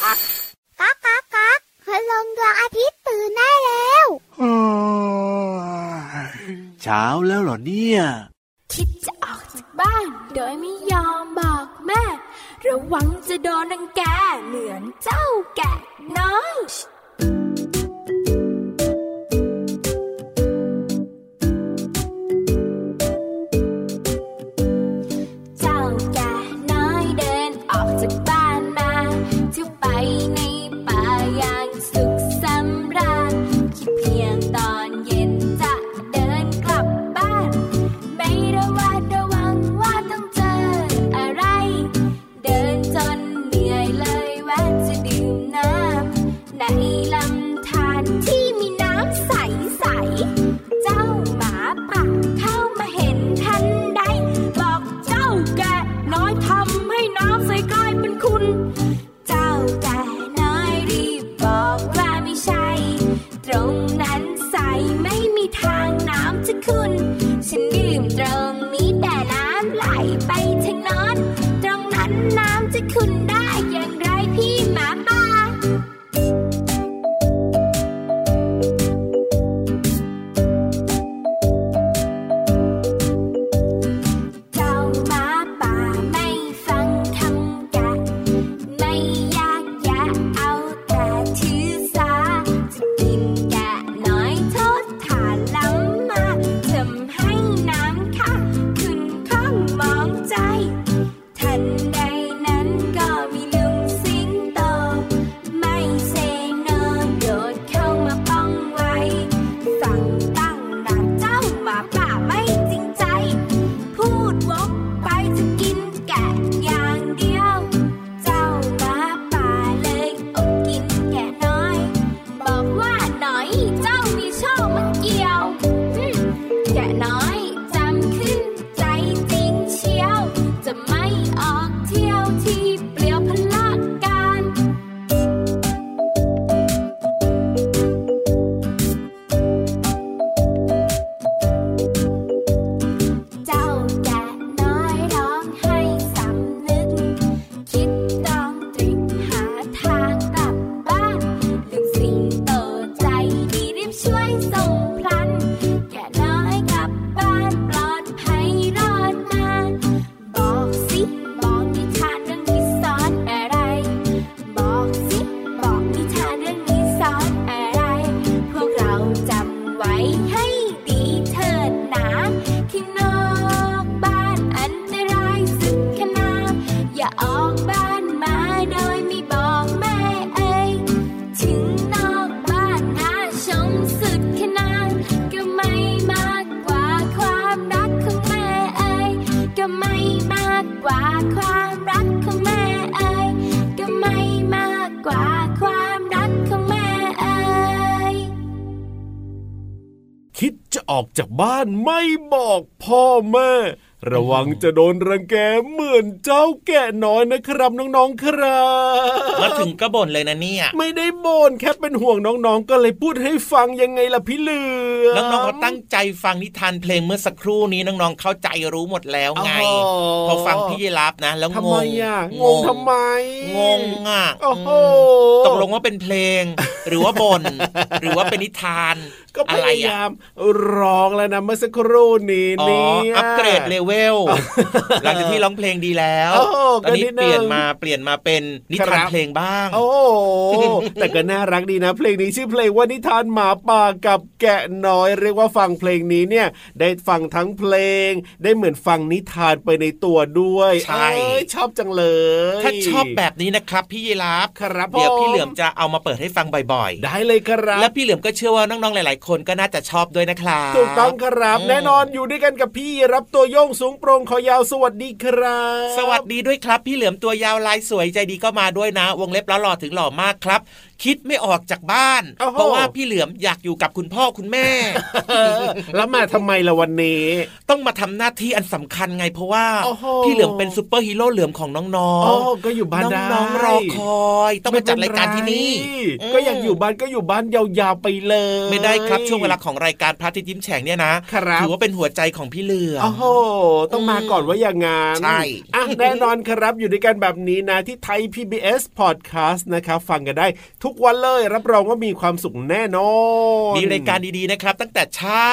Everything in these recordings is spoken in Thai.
ก๊ากก๊ากก๊ากพลงดวงอาทิตย์ตื่นได้แล้วเช้าแล้วเหรอเนี่ย คิดจะออกจากบ้าน โดยไม่ยอมบอกแม่ ระวังจะโดนรังแกเหมือนเจ้าแกะน้อย จะออกจากบ้านไม่บอกพ่อแม่ ระวังจะโดนรังแกเหมือนเจ้าแกะน้อยนะครับน้องๆครับมาถึงก็บ่นเลยนะเนี่ยไม่ได้บ่นแค่เป็นห่วงน้องๆ ก็เลยพูดให้ฟังยังไงล่ะพี่เหลือน้องๆเขาตั้งใจฟังนิทานเพลงเมื่อสักครู่นี้น้องๆเข้าใจรู้หมดแล้วไง พอฟังพี่ยีรับนะ แล้วทำงไมงอะงงทำไม งงอะโอ้โหตกลงว่าเป็นเพลง หรือว่าบน่นหรือว่าเป็นนิทานก็พอะไรยาอะยามร้องแล้วนะเมื่อสักครู่นี้อ๋อเนี่ยอัปเกรดเลเวลหลังจากที่ร้องเพลงดีแล้วโอ้โหตอนนี้ก็นิดนึงเปลี่ยนมาเปลี่ยนมาเป็นนิครัทานบเพลงบ้าง โอ้โหแต่ก็น่ารักดีนะ เพลงนี้ชื่อเพลงว่านิทานหมาป่ากับแกะน้อยเรียกว่าฟังเพลงนี้เนี่ย ได้ฟังทั้งเพลง ได้เหมือนฟังนิทานไปในตัวด้วยใช่เอ้ยชอบจังเลย ถ้าชอบแบบนี้นะครับพี่ยีรับครับเดี๋ยวผมพี่เหลือมจะเอามาเปิดให้ฟังบ่อยได้เลยครับๆและพี่เหลือมก็เชื่อว่าน้องๆหลายๆ คนก็น่าจะชอบด้วยนะครับถูกต้องครับอืมแน่นอนอยู่ด้วยกันกับพี่รับตัวโยงสูงโปร่งคอยาวสวัสดีครับ สวัสดีด้วยครับ พี่เหลือมตัวยาวลายสวยใจดีก็มาด้วยนะ วงเล็บแล้วหล่อถึงหล่อมากครับ คิดไม่ออกจากบ้านโอ้โหเพราะว่าพี่เหลือมอยากอยู่กับคุณพ่อคุณแม่เออแล้วมาทำไมละวันนี้ ต้องมาทำหน้าที่อันสำคัญไงเพราะว่าโอ้โหพี่เหลือมเป็นซูเปอร์ฮีโร่เหลือมของน้องอ๋อก็อยู่บ้านได้น้องๆรอคอย ต้องมาจัดรายการที่นี่ไม่เป็นไรก็อยากอยู่บ้านก็อยู่บ้านยาวๆไปเลย ไม่ได้ครับช่วงเวลาของรายการพระอาทิตย์ยิ้มแฉ่งเนี่ยนะครับถือว่าเป็นหัวใจของพี่เหลือมโอ้โหต้องมาก่อนว่าอย่างงานใช่อะแน่นอนครับอยู่ด้วยกันแบบนี้นะที่ไทย PBS Podcast นะครับฟังกันได้ทุกวันเลย รับรองว่ามีความสุขแน่นอนมีรายการดีๆนะครับ ตั้งแต่เช้า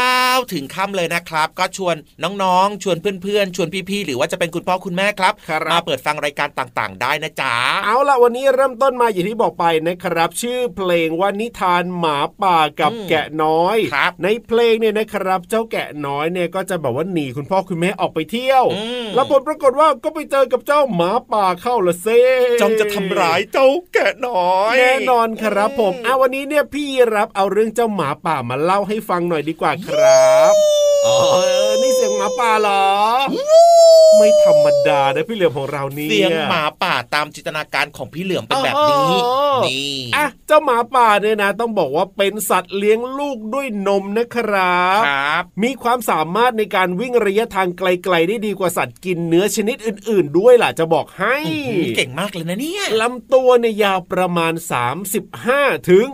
ถึงค่ำเลยนะครับ ก็ชวนน้องๆ ชวนเพื่อนๆ ชวนพี่ๆ หรือว่าจะเป็นคุณพ่อคุณแม่ครับครับมาเปิดฟังรายการต่างๆ ได้นะจ๊ะเอาล่ะวันนี้เริ่มต้นมาอย่างที่บอกไปนะครับ ชื่อเพลงว่านิทานหมาป่ากับอืมแกะน้อยครับในเพลงเนี่ยนะครับ เจ้าแกะน้อยเนี่ยก็จะแบบว่าหนีคุณพ่อคุณแม่ออกไปเที่ยวอืมแล้วผลปรากฏว่าก็ไปเจอกับเจ้าหมาป่าเข้าละเซ่จองจะทำร้ายเจ้าแกะน้อยแน่นอนครับผมอะวันนี้เนี่ยพี่รับเอาเรื่องเจ้าหมาป่ามาเล่าให้ฟังหน่อยดีกว่าครับอ๋อเออนี่เสียงหมาป่าเหรอ ไม่ธรรมดานะพี่เหลือมของเรานี่เสียงหมาป่าตามจินตนาการของพี่เหลือมเป็นแบบนี้โอ้โหนี่อะเจ้าหมาป่าเนี่ยนะ ต้องบอกว่าเป็นสัตว์เลี้ยงลูกด้วยนมนะครับครับ มีความสามารถในการวิ่งระยะทางไกลๆได้ดีกว่าสัตว์กินเนื้อชนิดอื่น ๆ ด้วยล่ะจะบอกให้อื้อหือเก่งมากเลยนะเนี่ยลำตัวเนี่ยยาวประมาณ35ถึง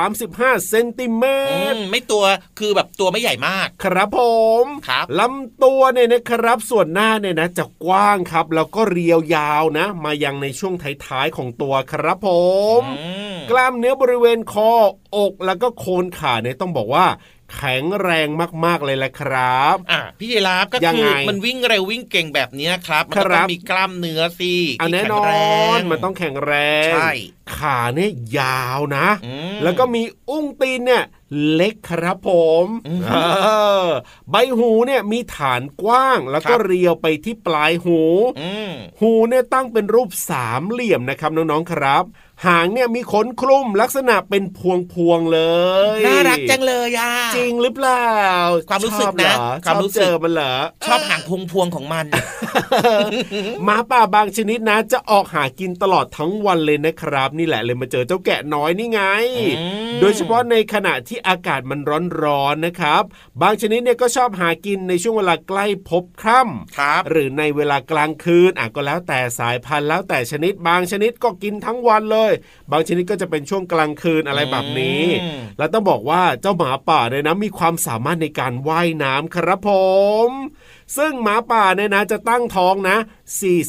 135 เซนติเมอืตรมไม่ตัวคือแบบตัวไม่ใหญ่มาก ครับผมครับลำตัวเนี่ยนะครับส่วนหน้าเนี่ยนะจะกว้างครับ แล้วก็เรียวยาวนะ มายังในช่วงท้ายๆของตัวครับผมอืมกล้ามเนื้อบริเวณคออกแล้วก็โคนขาเนี่ยต้องบอกว่า แข็งแรงมากๆเลยแหละครับอะพี่ยีราฟก็ยังคือไงมันวิ่งเร็ววิ่งเก่งแบบเนี้ยครับ มันก็ครัต้อบงมีกล้ามเนื้อสิอันที่แน่แข็นงอแรงนมันต้องแข็งแรงใช่ขาเนี่ยยาวนะอืมแล้วก็มีอุ้งตีนเนี่ยเล็กครับผมอืมเออใบหูเนี่ยมีฐานกว้างแล้วก็ครับเรียวไปที่ปลายหูอืมหูเนี่ยตั้งเป็นรูปสามเหลี่ยมนะครับน้องๆครับ หางเนี่ยมีขนคลุมลักษณะเป็นพวงพวงๆเลยน่ารักจังเลยอะจริงหรือเปล่า ความรู้สึกชอบเหรนะอความรู้สึกชอบเจอมันเหรอชอบหางพวงพวงๆของมันหมาป่าบางชนิดนะ จะออกหากินตลอดทั้งวันเลยนะครับ นี่แหละเลยมาเจอเจ้าแกะน้อยนี่ไงอืมโดยเฉพาะในขณะที่อากาศมันร้อนๆนะครับ บางชนิดเนี่ยก็ชอบหากินในช่วงเวลาใกล้พบค่ำครับ หรือในเวลากลางคืนอะก็แล้วแต่สายพันธุ์แล้วแต่ชนิดบางชนิดก็กินทั้งวันเลยบางชนิดก็จะเป็นช่วงกลางคืนอะไรแบบนี้อืมแล้วต้องบอกว่าเจ้าหมาป่าเนี่ยนะมีความสามารถในการว่ายน้ำครับผม ซึ่งหมาป่าเนี่ยนะจะตั้งท้องนะ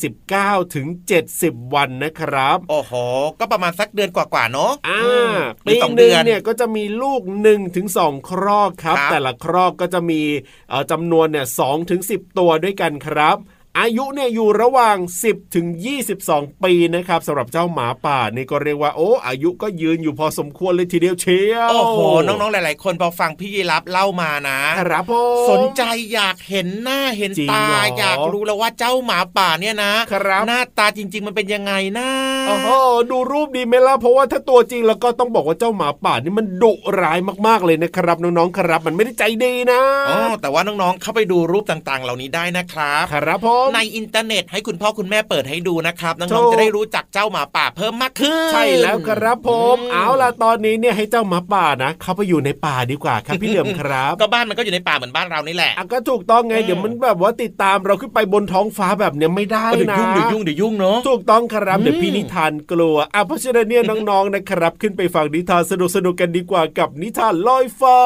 49ถึง70 วันนะครับ โอ้โห ก็ประมาณสักเดือนกว่าๆเนาะอ่าอืมหรือปีสองหเดืนึ่งอนเนี่ยก็จะมีลูก1ถึง2ครอกครับครับ แต่ละครอกก็จะมีเอ่อจำนวนเนี่ย2ถึง10ตัวด้วยกันครับ อายุเนี่ยอยู่ระหว่าง 10ถึง22 ปีนะครับสำหรับเจ้าหมาป่านี่ก็เรียกว่าโอ้อายุก็ยืนอยู่พอสมควรเลยทีเดียวเชียวโอ้โหน้องๆหลาย ๆ คนพอฟังพี่ยีรับเล่ามานะครับผมสนใจอยากเห็นหน้าเห็นจริงตาเหรออยากรู้แล้วว่าเจ้าหมาป่าเนี่ยนะครับหน้าตาจริง ๆ มันเป็นยังไงนะโอ้โหดูรูปดีไหมล่ะเพราะว่าถ้าตัวจริงแล้วก็ต้องบอกว่าเจ้าหมาป่านี่มันดุร้ายมากๆเลยนะครับน้องๆครับ มันไม่ได้ใจดีนะอ๋อแต่ว่าน้องๆเข้าไปดูรูปต่างๆ เหล่านี้ได้นะครับครับผมในอินเทอร์เน็ตให้คุณพ่อคุณแม่เปิดให้ดูนะครับถูน้องกๆจะได้รู้จักเจ้าหมาป่าเพิ่มมากขึ้น ใช่แล้วครับผม เอาล่ะตอนนี้เนี่ยให้เจ้าหมาป่านะเข้าไปอยู่ในป่าดีกว่าครับพี่เหลือมครับ ก็บ้านมันก็อยู่ในป่าเหมือนบ้านเรานี่แหละอะก็ถูกต้องไงอืมเดี๋ยวมันแบบว่าติดตามเราขึ้นไปบนท้องฟ้าแบบเนี้ยไม่ได้เดี๋ยวนะยุ่งเดี๋ยวยุ่งเดี๋ยวยุ่งเนาะถูกต้องครับอืมเดี๋ยวพี่นิทานกลัวอะเพราะฉะนั้นเนี่ยน้องๆนะครับ ขึ้นไปฟังนิทานสนุกๆกันดีกว่ากับนิทานลอยฟ้า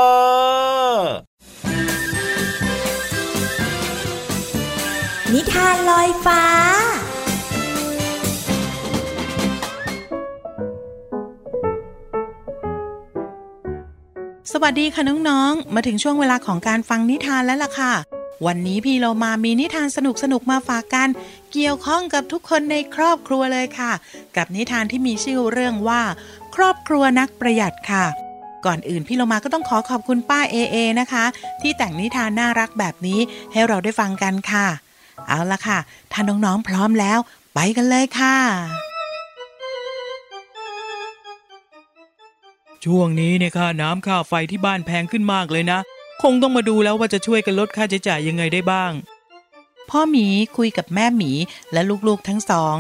นิทานลอยฟ้า สวัสดีค่ะน้องๆ มาถึงช่วงเวลาของการฟังนิทานแล้วล่ะค่ะ วันนี้พี่เรามามีนิทานสนุกๆมาฝากกัน เกี่ยวข้องกับทุกคนในครอบครัวเลยค่ะ กับนิทานที่มีชื่อเรื่องว่า ครอบครัวนักประหยัดค่ะก่อนอื่นพี่เรามาก็ต้องขอขอบคุณป้าเอเอนะคะ ที่แต่งนิทานน่ารักแบบนี้ให้เราได้ฟังกันค่ะ เอาละค่ะ ถ้าน้องๆพร้อมแล้ว ไปกันเลยค่ะ ช่วงนี้เนี่ยค่าน้ำค่าไฟที่บ้านแพงขึ้นมากเลยนะ คงต้องมาดูแล้วว่าจะช่วยกันลดค่าใช้จ่ายยังไงได้บ้าง พ่อหมีคุยกับแม่หมีและลูกๆทั้งสอง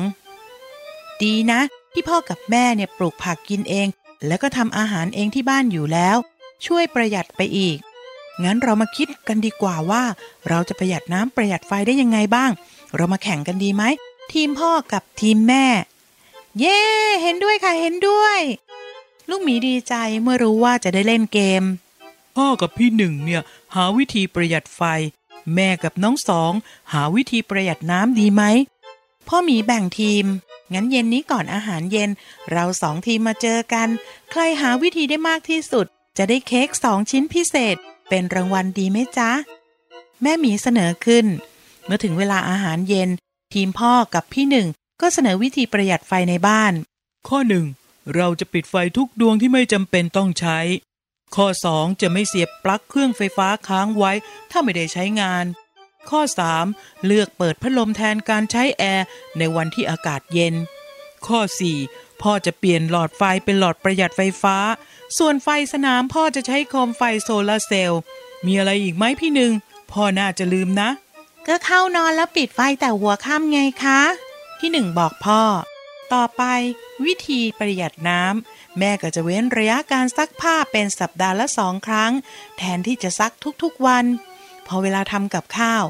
ดีนะ ที่พ่อกับแม่เนี่ยปลูกผักกินเอง แล้วก็ทำอาหารเองที่บ้านอยู่แล้ว ช่วยประหยัดไปอีก งั้นเรามาคิดกันดีกว่าว่า เราจะประหยัดน้ำประหยัดไฟได้ยังไงบ้าง เรามาแข่งกันดีไหม ทีมพ่อกับทีมแม่ เย้ เห็นด้วยค่ะเห็นด้วย ลูกหมีดีใจเมื่อรู้ว่าจะได้เล่นเกม พ่อกับพี่หนึ่งเนี่ย หาวิธีประหยัดไฟ แม่กับน้องสอง หาวิธีประหยัดน้ำดีไหมพ่อหมีแบ่งทีม งั้นเย็นนี้ก่อนอาหารเย็น เราสองทีมมาเจอกัน ใครหาวิธีได้มากที่สุด จะได้เค้กสองชิ้นพิเศษ เป็นรางวัลดีไหมจ๊ะ แม่หมีเสนอขึ้น เมื่อถึงเวลาอาหารเย็น ทีมพ่อกับพี่หนึ่งก็เสนอวิธีประหยัดไฟในบ้าน ข้อหนึ่งเราจะปิดไฟทุกดวงที่ไม่จำเป็นต้องใช้ ข้อ 2 จะไม่เสียบปลั๊กเครื่องไฟฟ้าค้างไว้ ถ้าไม่ได้ใช้งาน ข้อ 3 เลือกเปิดพัดลมแทนการใช้แอร์ในวันที่อากาศเย็น ข้อ 4 พ่อจะเปลี่ยนหลอดไฟเป็นหลอดประหยัดไฟฟ้า ส่วนไฟสนามพ่อจะใช้โคมไฟโซลาร์เซลล์ มีอะไรอีกไหมพี่หนึ่งพ่อน่าจะลืมนะ ก็เข้านอนแล้วปิดไฟแต่หัวค่ำไงคะ พี่หนึ่งบอกพ่อ ต่อไป วิธีประหยัดน้ำแม่ก็จะเว้นระยะการซักผ้าเป็นสัปดาห์ละสองครั้ง แทนที่จะซักทุกๆวัน พอเวลาทำกับข้าว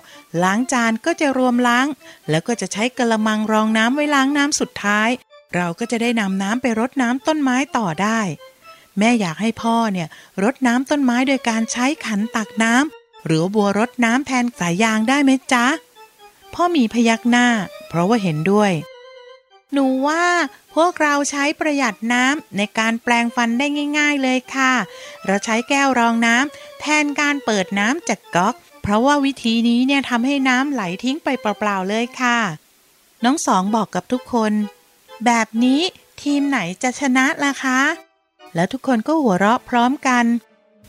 ล้างจานก็จะรวมล้าง แล้วก็จะใช้กระมังรองน้ำไว้ล้างน้ำสุดท้าย เราก็จะได้นำน้ำไปรดน้ำต้นไม้ต่อได้ แม่อยากให้พ่อเนี่ยรดน้ำต้นไม้โดยการใช้ขันตักน้ำหรือบัวรดน้ำแทนสายยางได้ไหมจ๊ะ พ่อหมีพยักหน้า เพราะว่าเห็นด้วย หนูว่าพวกเราใช้ประหยัดน้ำในการแปลงฟันได้ง่าย ๆเลยค่ะ เราใช้แก้วรองน้ำแทนการเปิดน้ำจากก๊อก เพราะว่าวิธีนี้เนี่ยทำให้น้ำไหลทิ้งไปเปล่าๆเลยค่ะ น้องสองบอกกับทุกคน แบบนี้ทีมไหนจะชนะล่ะคะ แล้วทุกคนก็หัวเราะพร้อมกัน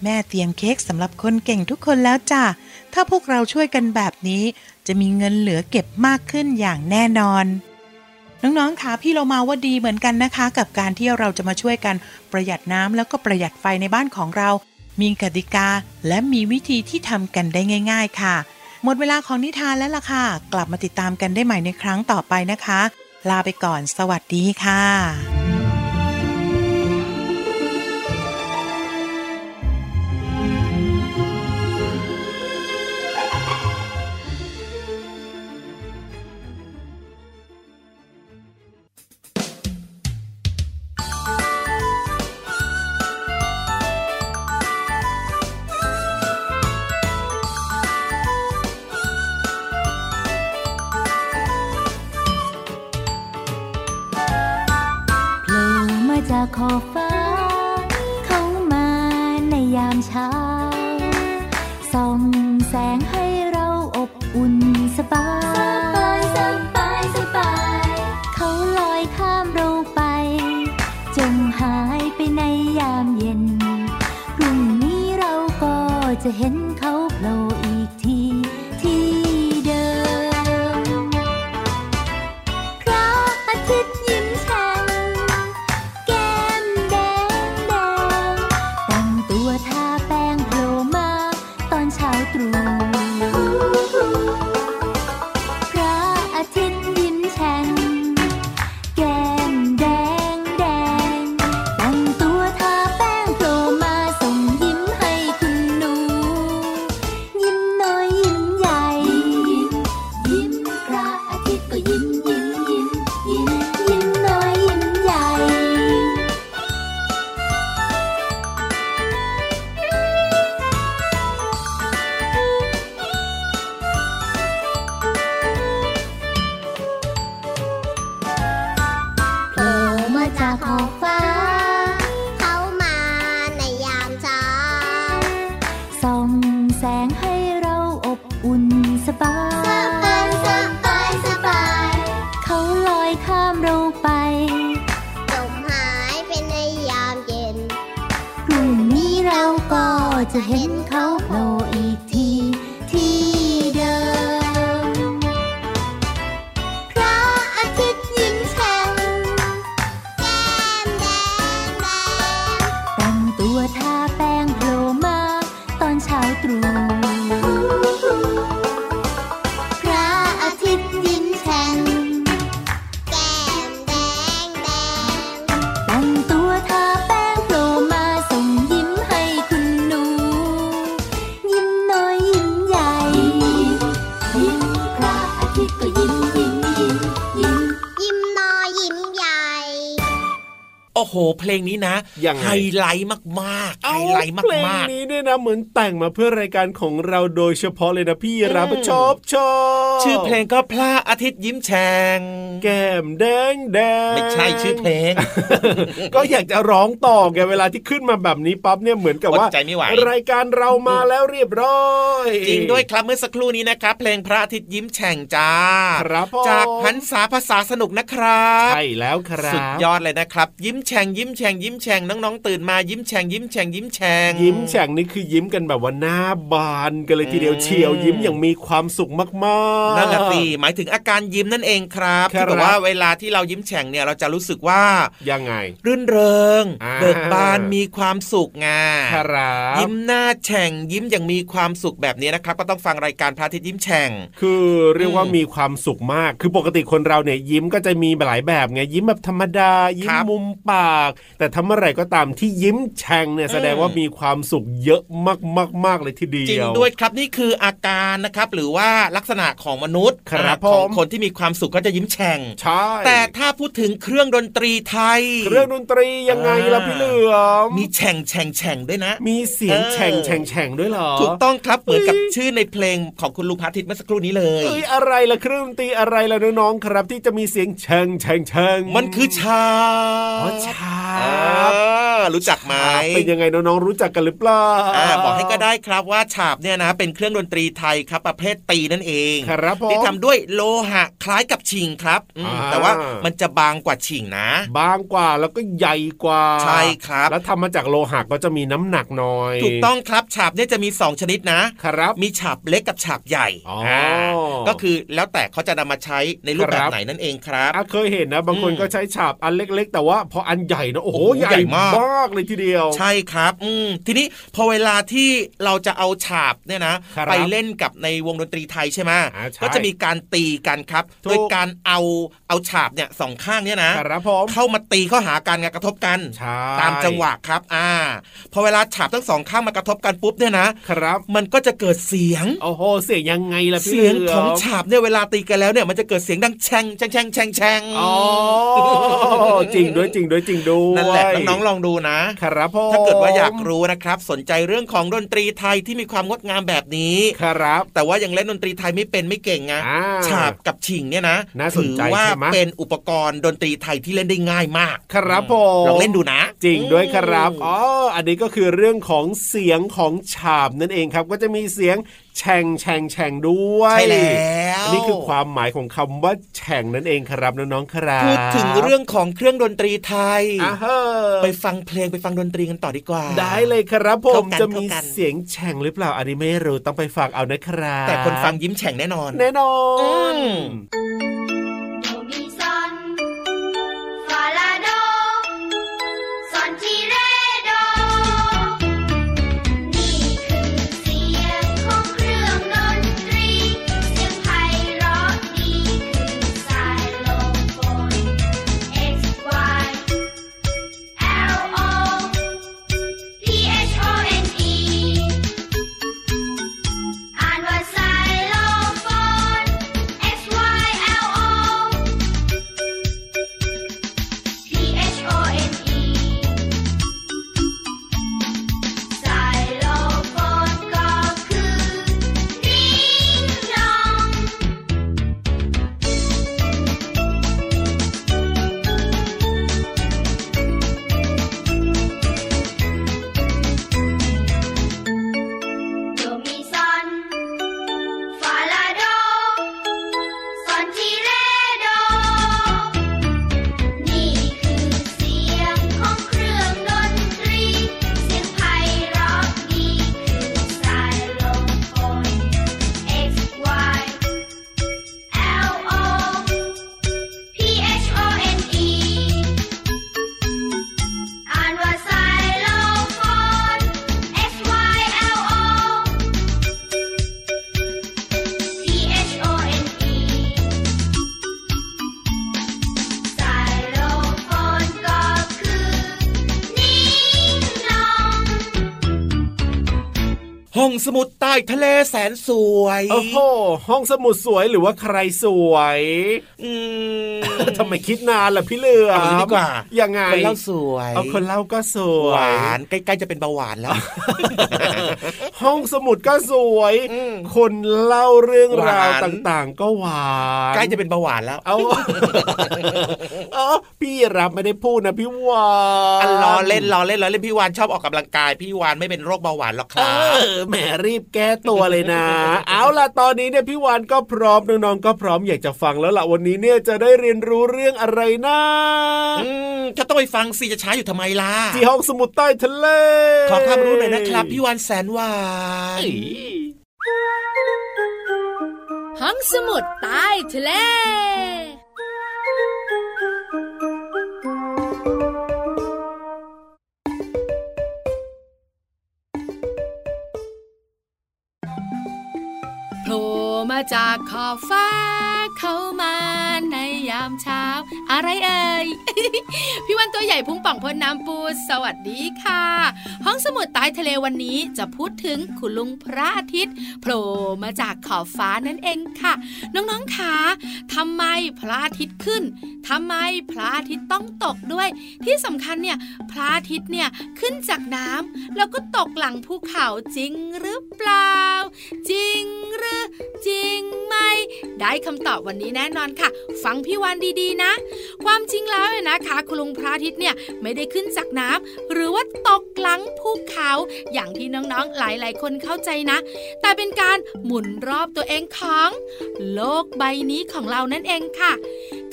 แม่เตรียมเค้กสำหรับคนเก่งทุกคนแล้วจ้ะ ถ้าพวกเราช่วยกันแบบนี้ จะมีเงินเหลือเก็บมากขึ้นอย่างแน่นอน น้องๆคะพี่เรามาว่าดีเหมือนกันนะคะ กับการที่เราจะมาช่วยกันประหยัดน้ำแล้วก็ประหยัดไฟในบ้านของเรา มีกติกาและมีวิธีที่ทำกันได้ง่าย ๆ ค่ะ หมดเวลาของนิทานแล้วล่ะค่ะ กลับมาติดตามกันได้ใหม่ในครั้งต่อไปนะคะ ลาไปก่อน สวัสดีค่ะ จะเห็น เพลงนี้นะยังไงไฮไลท์มากๆไฮเอาไลท์เพลงมากนี้เนี่ยนะเหมือนแต่งมาเพื่อรายการของเราโดยเฉพาะเลยนะพี่รับอืมชอบชอบๆชื่อเพลงก็พระอาทิตย์ยิ้มแฉ่งแก้มแดงแดงไม่ใช่ชื่อเพลง ก็อยากจะร้องต่อแกเวลาที่ขึ้นมาแบบนี้ปั๊บเนี่ยเหมือนกับว่าอดใจไม่ไหวรายการเรามาแล้วเรียบร้อยจริงด้วยครับเมื่อสักครู่นี้นะครับเพลงพระอาทิตย์ยิ้มแฉ่งจ้าครับผมจากหันษาภาษาสนุกนะครับใช่แล้วครับสุดยอดเลยนะครับ ยิ้มแฉ่งยิ้มแฉ่งยิ้มแฉ่งน้องๆตื่นมายิ้มแฉ่งยิ้มแฉ่งยิ้มแฉ่งยิ้มแฉ่งนี่คือยิ้มกันแบบว่าหน้าบานกันเลยทีเดียวอืมเชียวยิ้มอย่างมีความสุขมากๆนั่นแหละสิหมายถึงอาการยิ้มนั่นเองครับครับที่แบบว่าเวลาที่เรายิ้มแฉ่งเนี่ยเราจะรู้สึกว่ายังไง รื่นเริงอ่าเบิกบานมีความสุขไงครับยิ้มหน้าแฉ่งยิ้มอย่างมีความสุขแบบนี้นะครับ ก็ต้องฟังรายการพระอาทิตย์ยิ้มแฉ่ง คือเรียกว่าอืมมีความสุขมาก คือปกติคนเราเนี่ยยิ้มก็จะมีหลายแบบไงยิ้มแบบธรรมดายิ้คมรับมุมปากแต่ทำอะไรก็ตามที่ยิ้มแฉ่งเนี่ยแสดงว่ามีความสุขเยอะมากๆเลยทีเดียวจริงด้วยครับนี่คืออาการนะครับหรือว่าลักษณะของมนุษย์ครับอ่าของผมคนที่มีความสุขก็จะยิ้มแฉ่งใช่แต่ถ้าพูดถึงเครื่องดนตรีไทย เครื่องดนตรียังไงล่ะอ่าพี่เหลือมมีแฉ่งแฉ่งแฉ่งด้วยนะ มีเสียงเออแฉ่งแฉ่งแฉ่งด้วยเหรอถูกต้องครับเหมือนกับเฮ้ยชื่อในเพลงของคุณลุงพระอาทิตย์เมื่อสักครู่นี้เลยเอ้ยอะไรล่ะเครื่องดนตรีอะไรล่ะน้องๆครับ ที่จะมีเสียงแฉ่งแฉ่งแฉ่งมันคือชาอ๋อชาอ่ารู้จักไหมเป็นยังไงน้องๆรู้จักกันหรือเปล่าอ่าบอกให้ก็ได้ครับว่าฉาบเนี่ยนะเป็นเครื่องดนตรีไทยครับประเภทตีนั่นเองครับผมที่ทำด้วยโลหะคล้ายกับชิงครับอืมอ่าแต่ว่ามันจะบางกว่าชิงนะ บางกว่าแล้วก็ใหญ่กว่าใช่ครับ แล้วทำมาจากโลหะก็จะมีน้ำหนักน้อย ถูกต้องครับฉาบเนี่ยจะมี 2 ชนิดนะครับ มีฉาบเล็กกับฉาบใหญ่อ๋ออ่าก็คือแล้วแต่เขาจะนำมาใช้ในรูปแบครับบไหนนั่นเองครับอะเคยเห็นนะบางคนอืมก็ใช้ฉาบอันเล็ก ๆ แต่ว่าพออันใหญ่นะโอ้โหโอ้โหใหญ่ใหญ่มากมากเลยทีเดียว ใช่ครับ อืมทีนี้พอเวลาที่เราจะเอาฉาบเนี่ยนะครับไปเล่นกับในวงดนตรีไทยใช่ไหมอ่าใช่ก็จะมีการตีกันครับถูกโดยการเอาเอาฉาบเนี่ยสองข้างเนี่ยนะครับผมเข้ามาตีเข้าหากันไงกระทบกันใช่ตามจังหวะครับ อ่า พอเวลาฉาบทั้งสองข้างมากระทบกันปุ๊บเนี่ยนะครับ มันก็จะเกิดเสียงโอ้โหเสียงยังไงล่ะพี่เสียงหลืของฉาบเนี่ยเวลาตีกันแล้วเนี่ยมันจะเกิดเสียงดังแชงแชงแชงแชงแชงอ๋อจริงด้วยจริงด้วยจริงด้วยนั่นแหละน้องๆลองดูนะครับผมถ้าเกิดว่าอยากรู้นะครับ สนใจเรื่องของดนตรีไทยที่มีความงดงามแบบนี้ครับ แต่ว่ายังเล่นดนตรีไทยไม่เป็นไม่เก่งไงอ่าฉาบกับฉิงเนี่ยนะน่าสนใจถือว่าใช่ไหมเป็นอุปกรณ์ดนตรีไทยที่เล่นได้ง่ายมาก ครับผมลองเล่นดูนะ จริงด้วยครับอืมอ๋ออันนี้ก็คือเรื่องของเสียงของฉาบนั่นเองครับ ก็จะมีเสียงแฉ่งแฉ่งแฉ่งด้วยใช่แล้วอันนี้คือความหมายของคำว่าแฉ่งนั่นเองครับน้องๆครับพูดถึงเรื่องของเครื่องดนตรีไทยอ่าฮะไปฟังเพลงไปฟังดนตรีกันต่อดีกว่า ได้เลยครับผมเข้ากันจะมีเข้ากันเสียงแฉ่งหรือเปล่าอันนี้ไม่รู้ต้องไปฟังเอานะครับ แต่คนฟังยิ้มแฉ่งแน่นอน แน่นอน ห้องสมุดใต้ทะเลแสนสวยโอ้โหห้องสมุดสวยหรือว่าใครสวยอืมทำไมคิดนานล่ะพี่เหลือเอาอย่างนี้ดีกว่ายังไงคนเล่าสวยเอาคนเล่าก็สวหวายนใกล้ๆจะเป็นเบาหวานแล้ว ห้องสมุดก็สวยอืมคนเล่าเรื่องราวหวานต่างๆ ก็หวานใกล้จะเป็นเบาหวานแล้ว เอาเอาพี่รับไม่ได้พูดนะพี่วานอันล้อเล่นล้อเล่นล้อเล่นพี่วานชอบออกกำลังกาย พี่วานไม่เป็นโรคเบาหวานหรอกคเอรับอแหมรีบแก้ตัวเลยนะ เอาล่ะตอนนี้เนี่ยพี่วานก็พร้อมน้องๆก็พร้อมอยากจะฟังแล้วล่ะวันนี้เนี่ยจะได้เรียนรู้เรื่องอะไรนะอืมก็ต้องไปฟังสิจะช้าอยู่ทำไมล่ะที่ห้องสมุดใต้ทะเลขอความรู้หน่อยนะครับพี่วานแสนหวานห้องสมุดใต้ทะเล จากขอบฟ้าเข้ามาในยามเช้า อะไรเอ่ย พี่วันตัวใหญ่พุงป่องพลน้ำปูสวัสดีค่ะ ห้องสมุดใต้ทะเลวันนี้จะพูดถึงคุณลุงพระอาทิตย์โผล่มาจากขอบฟ้านั่นเองค่ะ น้องๆคะทำไมพระอาทิตย์ขึ้นทำไมพระอาทิตย์ต้องตกด้วย ที่สำคัญเนี่ยพระอาทิตย์เนี่ยขึ้นจากน้ำแล้วก็ตกหลังภูเขาจริงหรือเปล่า จริงหรือจริงไหมได้คำตอบวันนี้แน่นอนค่ะ ฟังพี่วันดีๆนะ ความจริงแล้วเนี่ยนะคะคุณลุงพระอาทิตย์เนี่ยไม่ได้ขึ้นจากน้ำหรือว่าตกหลังภูเขา อย่างที่น้องๆหลายๆ คนเข้าใจนะ แต่เป็นการหมุนรอบตัวเองของ โลกใบนี้ของเรานั่นเองค่ะ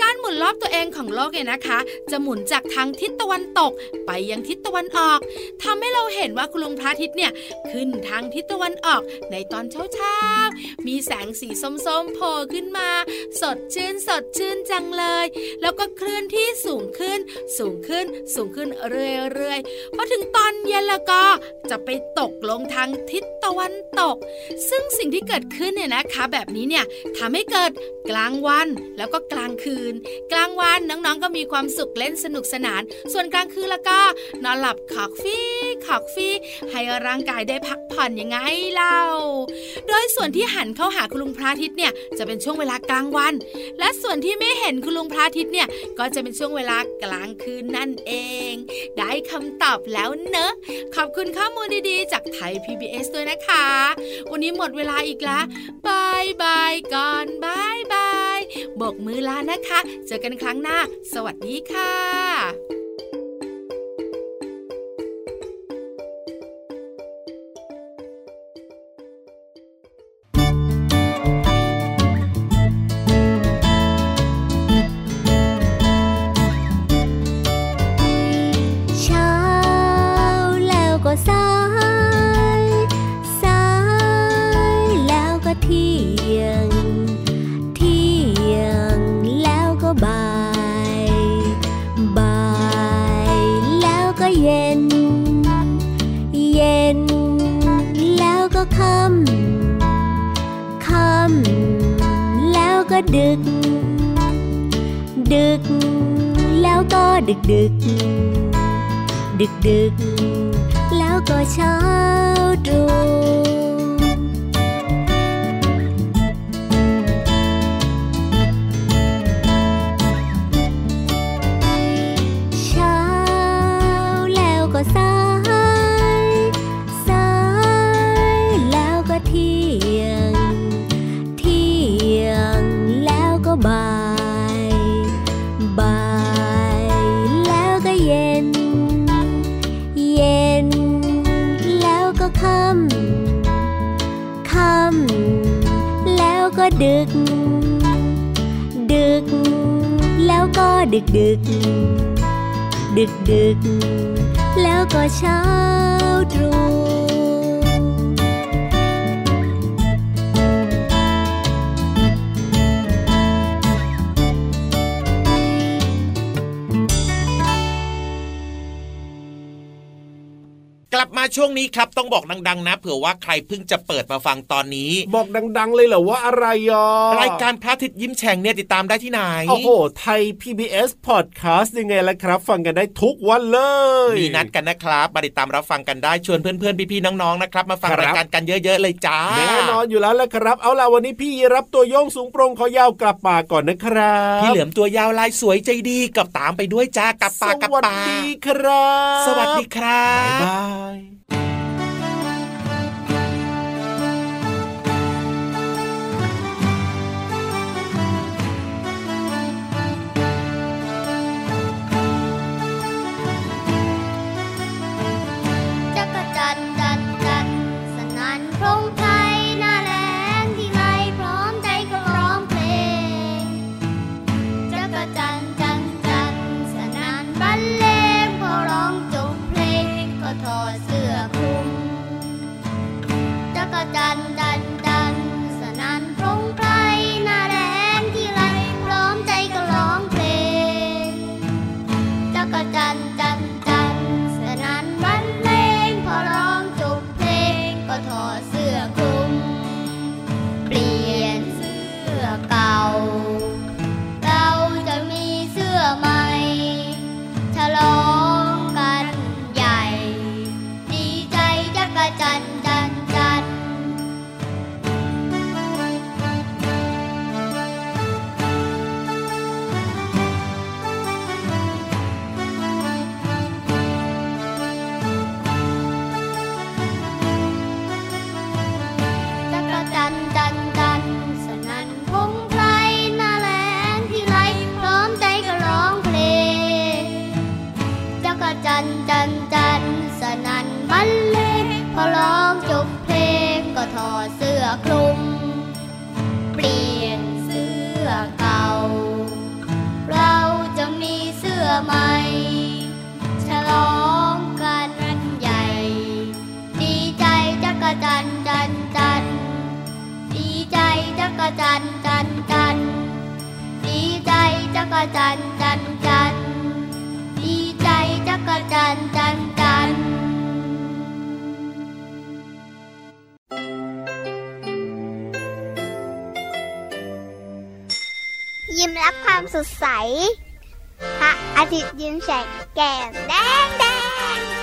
การหมุนรอบตัวเองของโลกเนี่ยนะคะ จะหมุนจากทางทิศตะวันตกไปยังทิศตะวันออกทำให้เราเห็นว่าคุณลุงพระอาทิตย์เนี่ยขึ้นทางทิศตะวันออกในตอนเช้าๆมีแสงสีส้มๆโผล่ขึ้นมา สดชื่นสดชื่นจังเลย แล้วก็เคลื่อนที่สูงขึ้น สูงขึ้นสูงขึ้นเรื่อยๆพอถึงตอนเย็นแล้วก็จะไปตกลงทางทิศตะวันตก ซึ่งสิ่งที่เกิดขึ้นเนี่ยนะคะ แบบนี้เนี่ยทำให้เกิดกลางวันแล้วก็กลางคืน กลางวันน้องๆก็มีความสุขเล่นสนุกสนาน ส่วนกลางคืนแล้วก็นอนหลับขอกฟี่ ขอกฟี่ ให้ร่างกายได้พักผ่อนยังไงเล่า โดยส่วนที่หันเข้าหาคุณลุงพระอาทิตย์เนี่ยจะเป็นช่วงเวลากลางวัน และส่วนที่ไม่เห็นคุณลุงพระอาทิตย์เนี่ยก็จะเป็นช่วงเวลากลางคืนนั่นเอง ได้คำตอบแล้วเนอะ ขอบคุณข้อมูลดีๆ จากไทย PBS ด้วยนะคะ วันนี้หมดเวลาอีกแล้วบายบายก่อนบายบายโบกมือลานะคะ เจอกันครั้งหน้า สวัสดีค่ะ แล้วก็ดึกดึก แล้วก็ดึกดึกแล้วก็ดึกดึกดึกดึกแล้วก็เช้าตรู่ มาช่วงนี้ครับต้องบอกดัง ๆ นะ เผื่อว่าใครเพิ่งจะเปิดมาฟังตอนนี้ บอกดัง ๆ เลยเหรอว่าอะไรยอรายการพระอาทิตย์ยิ้มแฉ่งเนี่ยติดตามได้ที่ไหนโอ้โหไทย PBS Podcast ยังไงล่ะครับ ฟังกันได้ทุกวันเลยมีนัดกันนะครับมาติดตามรับฟังกันได้ชวนเพื่อนๆพี่ๆน้องๆนะครับมาฟังครับรายการกันเยอะๆเลยจ้าแน่นอนอยู่แล้วแหละครับ เอาล่ะวันนี้พี่รับตัวโยงสูงโปรงคอยาวกลับป่าก่อนนะครับพี่เหลือมตัวยาวลายสวยใจดีกับตามไปด้วยจ้ากับปากับสวัสปาดีครับ สวัสดีครับ๊ายบาย จันจันจันสนันบรรเลงพอร้องจบเพลงก็ถอดเสื้อคลุม เปลี่ยนเสื้อเก่า เราจะมีเสื้อใหม่ฉลองกันใหญ่ ดีใจจักจันจันจันดีใจจักจันจันจันดีใจจักจันับความสดใส พระอาทิตย์ยิ้มแฉกแก้มแดง